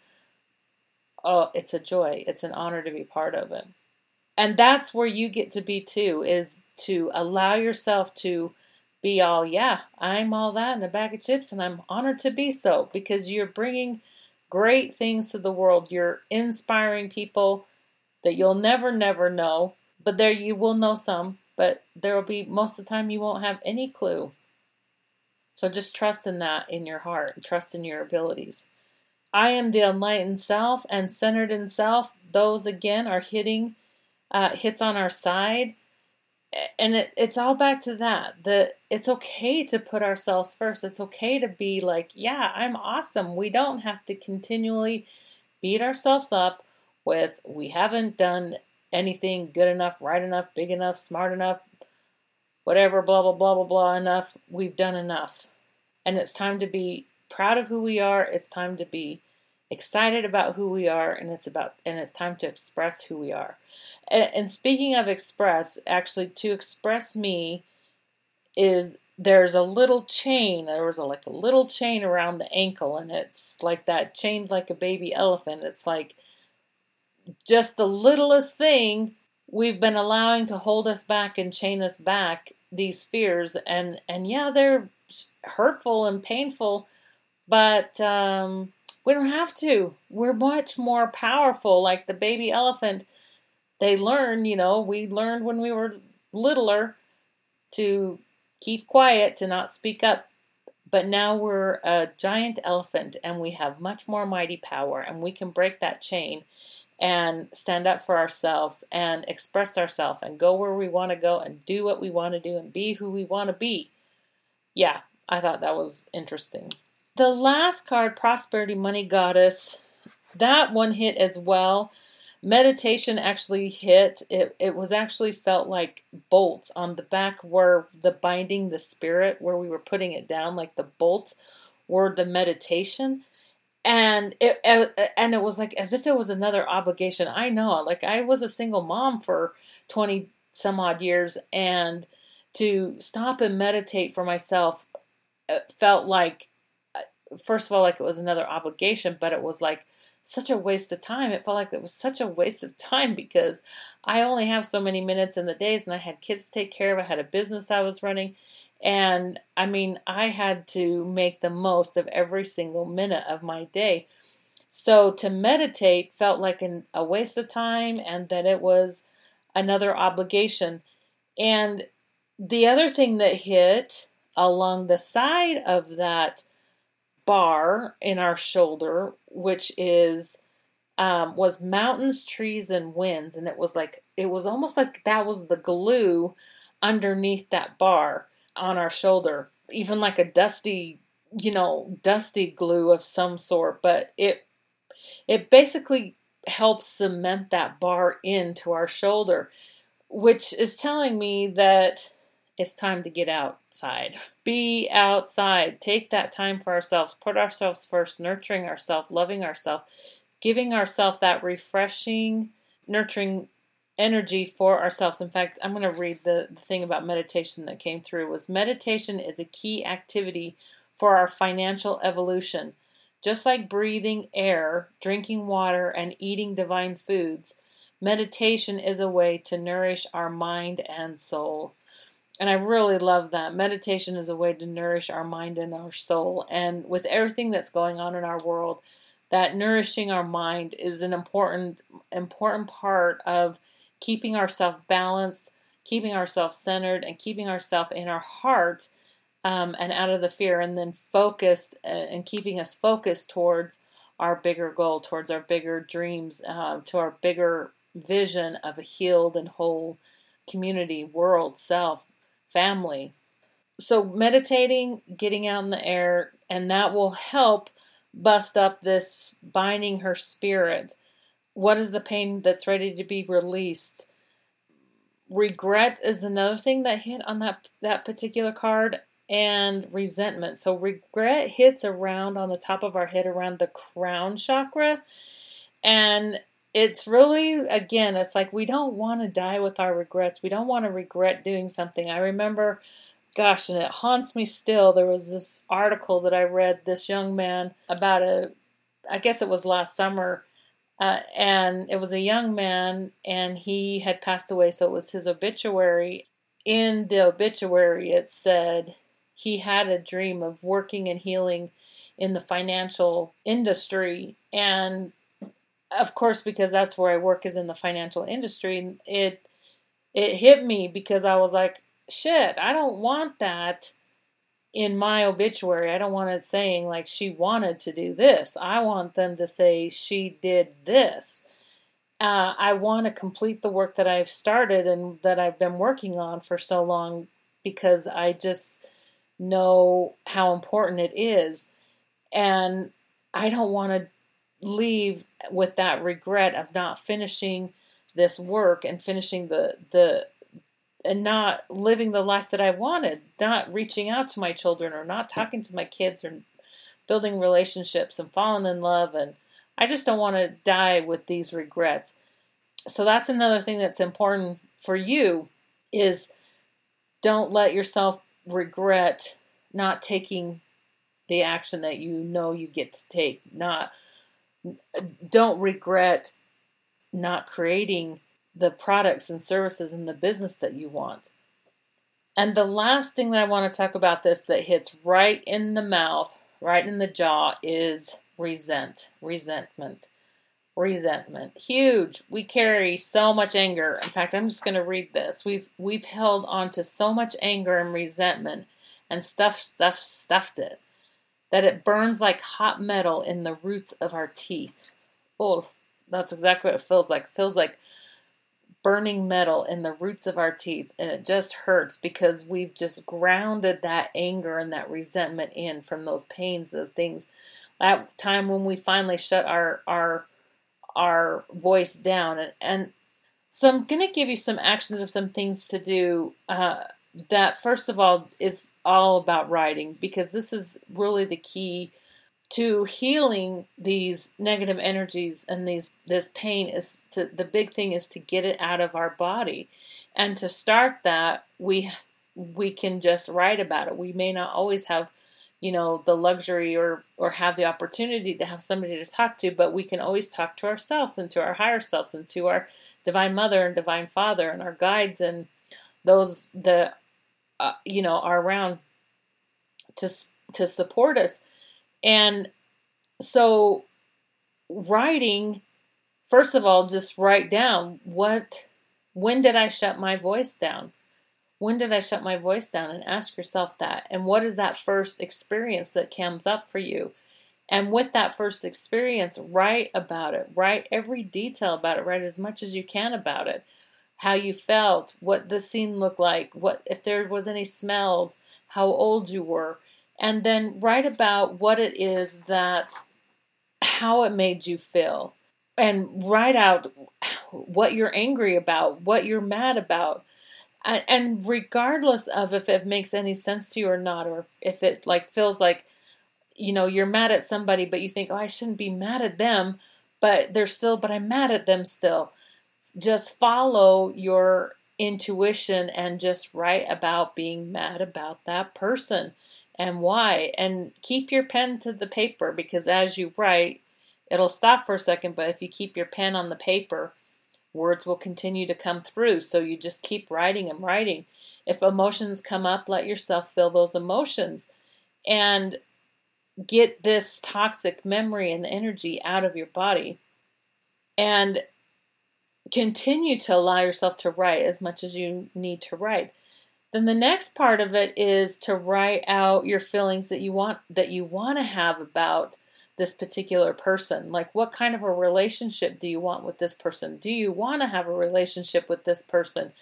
oh, it's a joy. It's an honor to be part of it. And that's where you get to be too, is to allow yourself to be all, yeah, I'm all that in a bag of chips, and I'm honored to be so because you're bringing great things to the world. You're inspiring people that you'll never, never know, but there you will know some, but there will be most of the time you won't have any clue so just trust in that in your heart, trust in your abilities. I am the enlightened self and centered in self. Those again are hitting uh, hits on our side, and it, it's all back to that. That it's okay to put ourselves first. It's okay to be like, yeah, I'm awesome. We don't have to continually beat ourselves up with we haven't done anything good enough, right enough, big enough, smart enough, whatever, blah, blah, blah, blah, blah, enough. We've done enough. And it's time to be proud of who we are. It's time to be excited about who we are and it's about and it's time to express who we are. And, and speaking of express, actually to express me is there's a little chain. There was a, like a little chain around the ankle, and it's like that chained like a baby elephant. It's like just the littlest thing we've been allowing to hold us back and chain us back these fears and and yeah they're hurtful and painful but um, we don't have to we're much more powerful like the baby elephant they learn you know we learned when we were littler to keep quiet to not speak up but now we're a giant elephant and we have much more mighty power and we can break that chain and stand up for ourselves and express ourselves and go where we want to go and do what we want to do and be who we want to be. Yeah, I thought that was interesting. The last card, Prosperity Money Goddess, that one hit as well. meditation actually hit. It it was actually felt like bolts on the back where the binding the spirit where we were putting it down like the bolts were the meditation. And it and it was like as if it was another obligation. I know like i was a single mom for 20 some odd years and to stop and meditate for myself uh, felt like uh, first of all like it was another obligation but it was like such a waste of time. It felt like it was such a waste of time because I only have so many minutes in the days and I had kids to take care of. I had a business I was running. And I mean, I had to make the most of every single minute of my day. So to meditate felt like an, a waste of time and that it was another obligation. And the other thing that hit along the side of that bar in our shoulder, which is um, was mountains, trees, and winds, and it was like it was almost like that was the glue underneath that bar on our shoulder, even like a dusty, you know, dusty glue of some sort. But it it basically helps cement that bar into our shoulder, which is telling me that it's time to get outside. Be outside. Take that time for ourselves. Put ourselves first, nurturing ourselves, loving ourselves, giving ourselves that refreshing, nurturing energy for ourselves. In fact, I'm going to read the, the thing about meditation that came through was meditation is a key activity for our financial evolution. Just like breathing air, drinking water, and eating divine foods, meditation is a way to nourish our mind and soul. And I really love that. Meditation is a way to nourish our mind and our soul. And with everything that's going on in our world, that nourishing our mind is an important important part of keeping ourselves balanced, keeping ourselves centered, and keeping ourselves in our heart um, and out of the fear, and then focused uh, and keeping us focused towards our bigger goal, towards our bigger dreams, uh, to our bigger vision of a healed and whole community, world, self, family. So, meditating, getting out in the air, and that will help bust up this binding her spirit. What is the pain that's ready to be released? Regret is another thing that hit on that that particular card and resentment. So regret hits around on the top of our head around the crown chakra and it's really again it's like we don't want to die with our regrets. We don't want to regret doing something. I remember gosh and it haunts me still there was this article that i read this young man about a i guess it was last summer uh, and it was a young man and he had passed away so it was his obituary. In the obituary it said he had a dream of working and healing in the financial industry and of course, because that's where I work is in the financial industry, it it hit me because I was like, shit, I don't want that in my obituary. I don't want it saying like she wanted to do this. I want them to say she did this. Uh, I want to complete the work that I've started and that I've been working on for so long because I just know how important it is. And I don't want to leave with that regret of not finishing this work and finishing the the and not living the life that I wanted, not reaching out to my children or not talking to my kids or building relationships and falling in love and I just don't want to die with these regrets. So that's another thing that's important for you is don't let yourself regret not taking the action that you know you get to take, not don't regret not creating the products and services and the business that you want. And the last thing that I want to talk about this that hits right in the mouth, right in the jaw is resent, resentment. Resentment. Huge. We carry so much anger. In fact, I'm just going to read this. We've we've held on to so much anger and resentment and stuff stuff stuffed it that it burns like hot metal in the roots of our teeth. Oh, that's exactly what it feels like. It feels like burning metal in the roots of our teeth, and it just hurts because we've just grounded that anger and that resentment in from those pains, the things. That time when we finally shut our our our voice down. And, and so I'm going to give you some actions of some things to do. Uh, that first of all is all about writing because this is really the key to healing these negative energies and these this pain is to the big thing is to get it out of our body. And to start that we we can just write about it. We may not always have you know the luxury or or have the opportunity to have somebody to talk to but we can always talk to ourselves and to our higher selves and to our divine mother and divine father and our guides and those the uh, you know are around to to support us and so, writing, first of all, just write down what, when did I shut my voice down? When did I shut my voice down? And ask yourself that. And what is that first experience that comes up for you? And with that first experience, write about it. Write every detail about it. Write as much as you can about it. How you felt, what the scene looked like, what if there was any smells, how old you were, and then write about what it is that how it made you feel and write out what you're angry about, what you're mad about. And regardless of if it makes any sense to you or not, or if it like feels like, you know, you're mad at somebody, but you think, oh, I shouldn't be mad at them, but they're still, but I'm mad at them still. Just follow your intuition and just write about being mad about that person and why. And keep your pen to the paper because as you write, it'll stop for a second, but if you keep your pen on the paper, words will continue to come through. So you just keep writing and writing. If emotions come up, let yourself feel those emotions and get this toxic memory and energy out of your body. And continue to allow yourself to write as much as you need to write. Then the next part of it is to write out your feelings that you want that you want to have about this particular person. Like what kind of a relationship do you want with this person? Do you want to have a relationship with this person?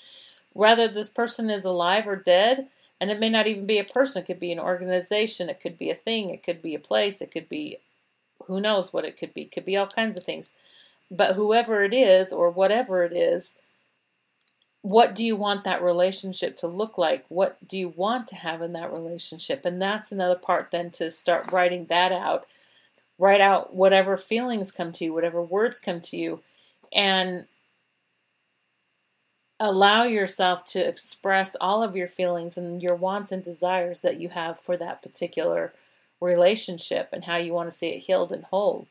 Whether this person is alive or dead, and it may not even be a person, it could be an organization, it could be a thing, it could be a place, it could be who knows what it could be. It could be all kinds of things. But whoever it is or whatever it is, what do you want that relationship to look like? What do you want to have in that relationship? And that's another part then to start writing that out. Write out whatever feelings come to you, whatever words come to you, and allow yourself to express all of your feelings and your wants and desires that you have for that particular relationship and how you want to see it healed and whole.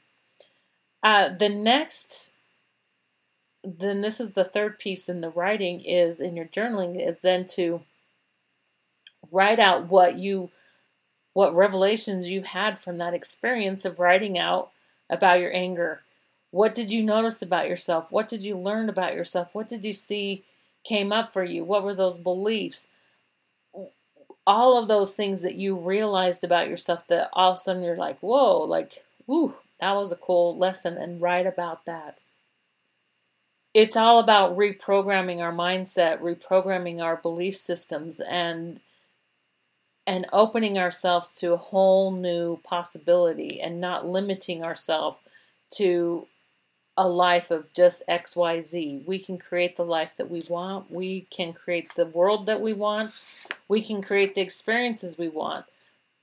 Uh, the next then this is the third piece in the writing is in your journaling is then to write out what you what revelations you had from that experience of writing out about your anger. What did you notice about yourself? What did you learn about yourself? What did you see came up for you? What were those beliefs? All of those things that you realized about yourself that all of a sudden you're like whoa like whoo that was a cool lesson and write about that it's all about reprogramming our mindset, reprogramming our belief systems and and opening ourselves to a whole new possibility and not limiting ourselves to a life of just XYZ. We can create the life that we want. We can create the world that we want. We can create the experiences we want.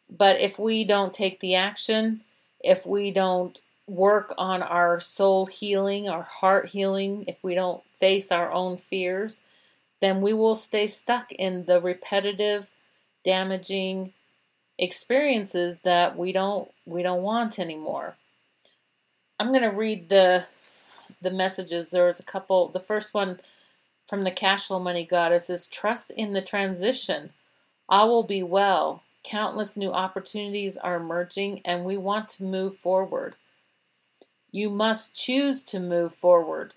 But if we don't take the action, if we don't work on our soul healing, our heart healing, if we don't face our own fears, then we will stay stuck in the repetitive, damaging experiences that we don't we don't want anymore. I'm going to read the the messages. There's a couple. The first one from the Cashflow Money Goddess is trust in the transition. I will be well. Countless new opportunities are emerging and we want to move forward. You must choose to move forward.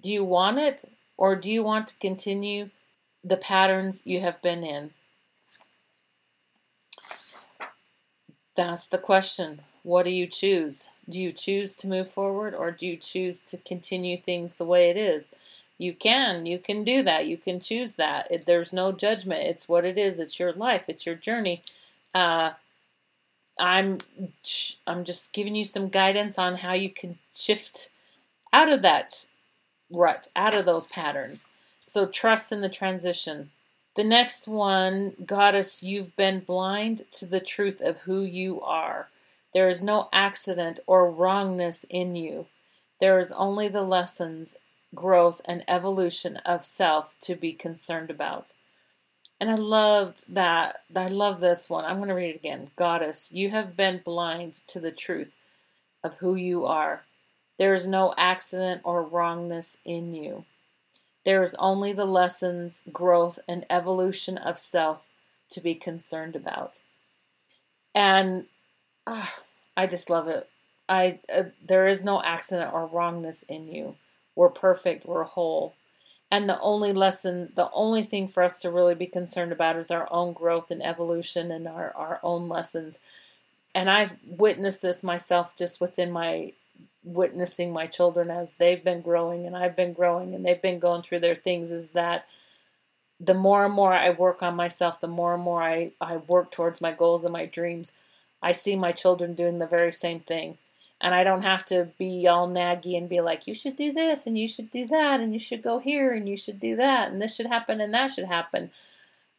Do you want it or do you want to continue the patterns you have been in? That's the question. What do you choose? Do you choose to move forward or do you choose to continue things the way it is? You can. You can do that. You can choose that. There's no judgment. It's what it is. It's your life. It's your journey. Uh, I'm I'm just giving you some guidance on how you can shift out of that rut, out of those patterns. So trust in the transition. The next one, Goddess, you've been blind to the truth of who you are. There is no accident or wrongness in you. There is only the lessons, growth, and evolution of self to be concerned about. And I loved that. I love this one. I'm going to read it again. Goddess, you have been blind to the truth of who you are. There is no accident or wrongness in you. There is only the lessons, growth, and evolution of self to be concerned about. And uh, I just love it. I uh, there is no accident or wrongness in you. We're perfect. We're whole. And the only lesson, the only thing for us to really be concerned about is our own growth and evolution and our, our own lessons. And I've witnessed this myself just within my witnessing my children as they've been growing and I've been growing and they've been going through their things is that the more and more I work on myself, the more and more I, I work towards my goals and my dreams, I see my children doing the very same thing. And I don't have to be all naggy and be like, you should do this and you should do that and you should go here and you should do that and this should happen and that should happen.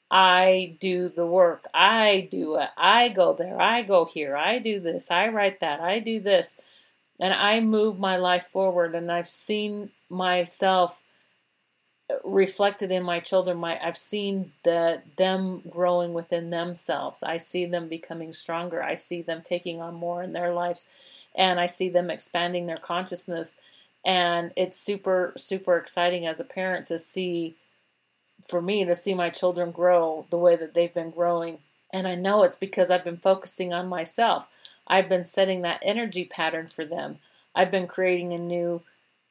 I do the work. I do it. I go there. I go here. I do this. I write that. I do this and I move my life forward and I've seen myself reflected in my children my I've seen that them growing within themselves. I see them becoming stronger. I see them taking on more in their lives and I see them expanding their consciousness. And it's super super exciting as a parent to see for me to see my children grow the way that they've been growing. And I know it's because I've been focusing on myself. I've been setting that energy pattern for them. I've been creating a new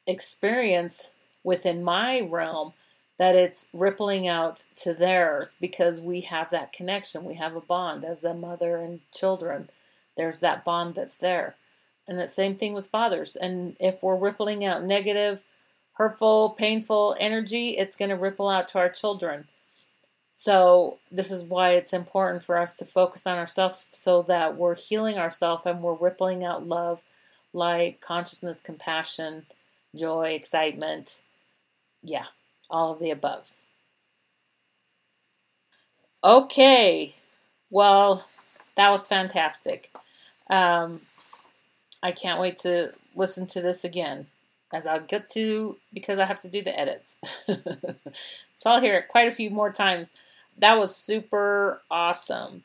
experience within my realm that it's rippling out to theirs because we have that connection. We have a bond as the mother and children. There's that bond that's there. And the same thing with fathers. And if we're rippling out negative, hurtful, painful energy, it's going to ripple out to our children. So, this is why it's important for us to focus on ourselves so that we're healing ourselves and we're rippling out love, light, consciousness, compassion, joy, excitement. Yeah, all of the above. Okay, well, that was fantastic. Um, I can't wait to listen to this again as I'll get to because I have to do the edits. so I'll hear it quite a few more times. That was super awesome.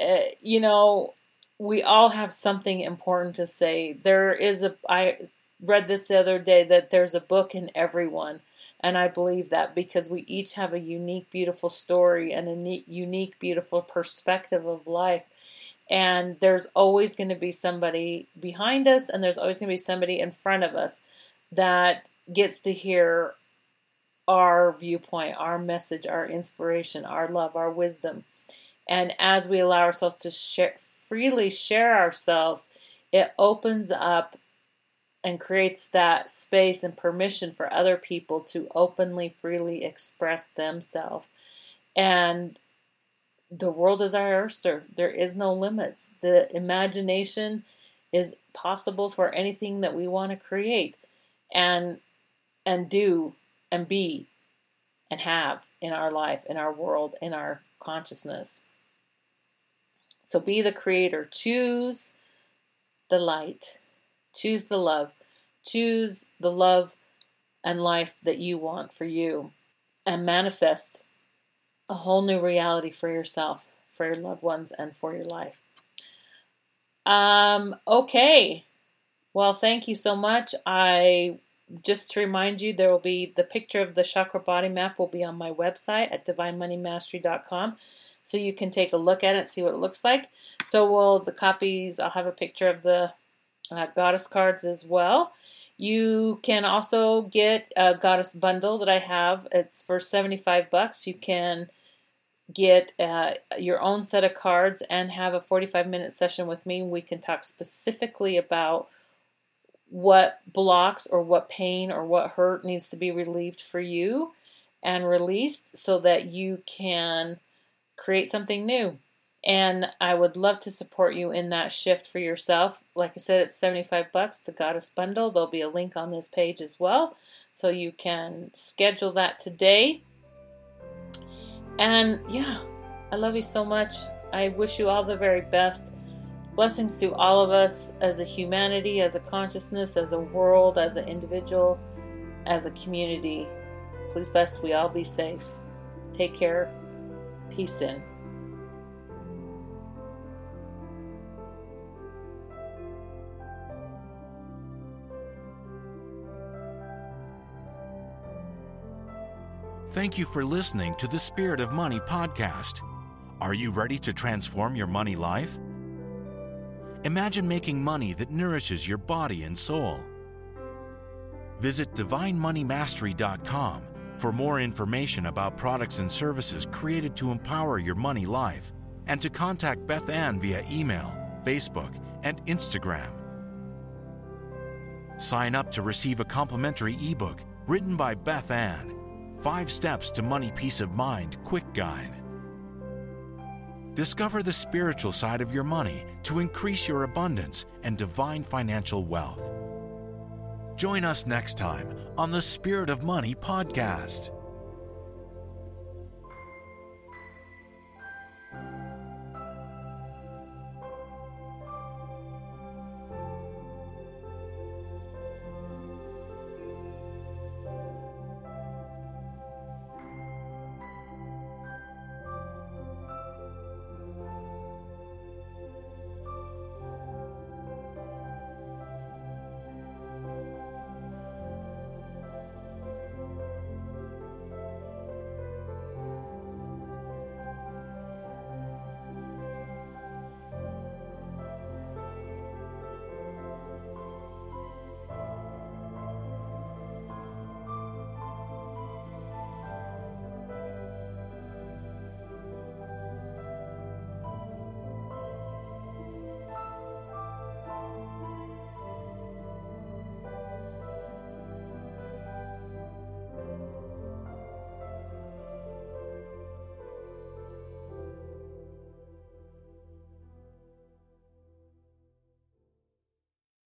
Uh, you know, we all have something important to say. There is a I read this the other day that there's a book in everyone. And I believe that because we each have a unique, beautiful story and a unique, beautiful perspective of life. And there's always going to be somebody behind us, and there's always going to be somebody in front of us that gets to hear our viewpoint, our message, our inspiration, our love, our wisdom. And as we allow ourselves to share, freely share ourselves, it opens up and creates that space and permission for other people to openly, freely express themselves. And the world is our oyster. There is no limits. The imagination is possible for anything that we want to create and and do and be and have in our life, in our world, in our consciousness. So be the creator. Choose the light. Choose the love. Choose the love and life that you want for you and manifest a whole new reality for yourself, for your loved ones, and for your life. Um, okay. Well, thank you so much. I just to remind you, there will be the picture of the chakra body map will be on my website at divinemoneymastery.com. So you can take a look at it, see what it looks like. So will the copies, I'll have a picture of the uh, goddess cards as well. You can also get a goddess bundle that I have. It's for 75 bucks. You can get uh, your own set of cards and have a 45 minute session with me. We can talk specifically about what blocks or what pain or what hurt needs to be relieved for you and released so that you can create something new And I would love to support you in that shift for yourself. Like I said, it's 75 bucks, the Goddess Bundle. There'll be a link on this page as well. So you can schedule that today. And yeah, I love you so much. I wish you all the very best. Blessings to all of us as a humanity, as a consciousness, as a world, as an individual, as a community. Please, best we all be safe. Take care. Peace in. Thank you for listening to the Spirit of Money podcast. Are you ready to transform your money life? Imagine making money that nourishes your body and soul. Visit DivineMoneyMastery.com for more information about products and services created to empower your money life and to contact Beth Ann via email, Facebook, and Instagram. Sign up to receive a complimentary ebook written by Beth Ann Five Steps to Money Peace of Mind Quick Guide. Discover the spiritual side of your money to increase your abundance and divine financial wealth. Join us next time on the Spirit of Money podcast.